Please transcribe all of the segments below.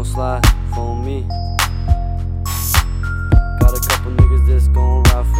gon' slide for me. Got a couple niggas that's gon' ride for me.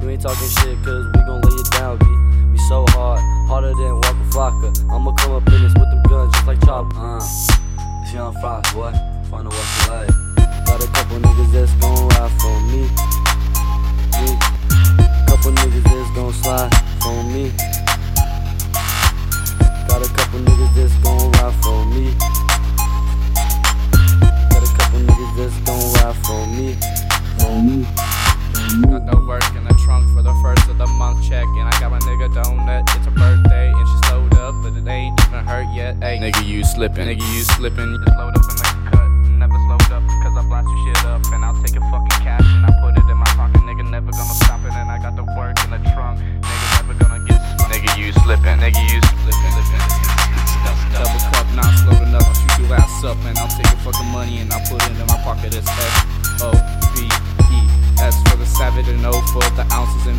You ain't talking shit, cause we gon' lay it down, G. We so hard, harder than Waka Flocka. I'ma come up in this with them guns just like Chop. Uh, it's Young Fox, boy. Find out what's life. Got a couple niggas that's gon' ride for me. me. Couple niggas that's gon' slide for me. Got a couple niggas that's gon' ride for me. Got a couple niggas that's gon' ride for me. For me. Got work slipping. Nigga, you slipping. Just load up in the cut. Never slowed up, cause I blast your shit up. And I'll take your fucking cash and I put it in my pocket. Nigga, never gonna stop it. And I got the work in the trunk. Nigga, never gonna get slipped. Nigga, you slipping. Nigga, you slipping. Double cup, not slow enough. I'll shoot your ass up. And I'll take your fucking money and I'll put it in my pocket. It's F O B E. S for the savage and O for the ounces and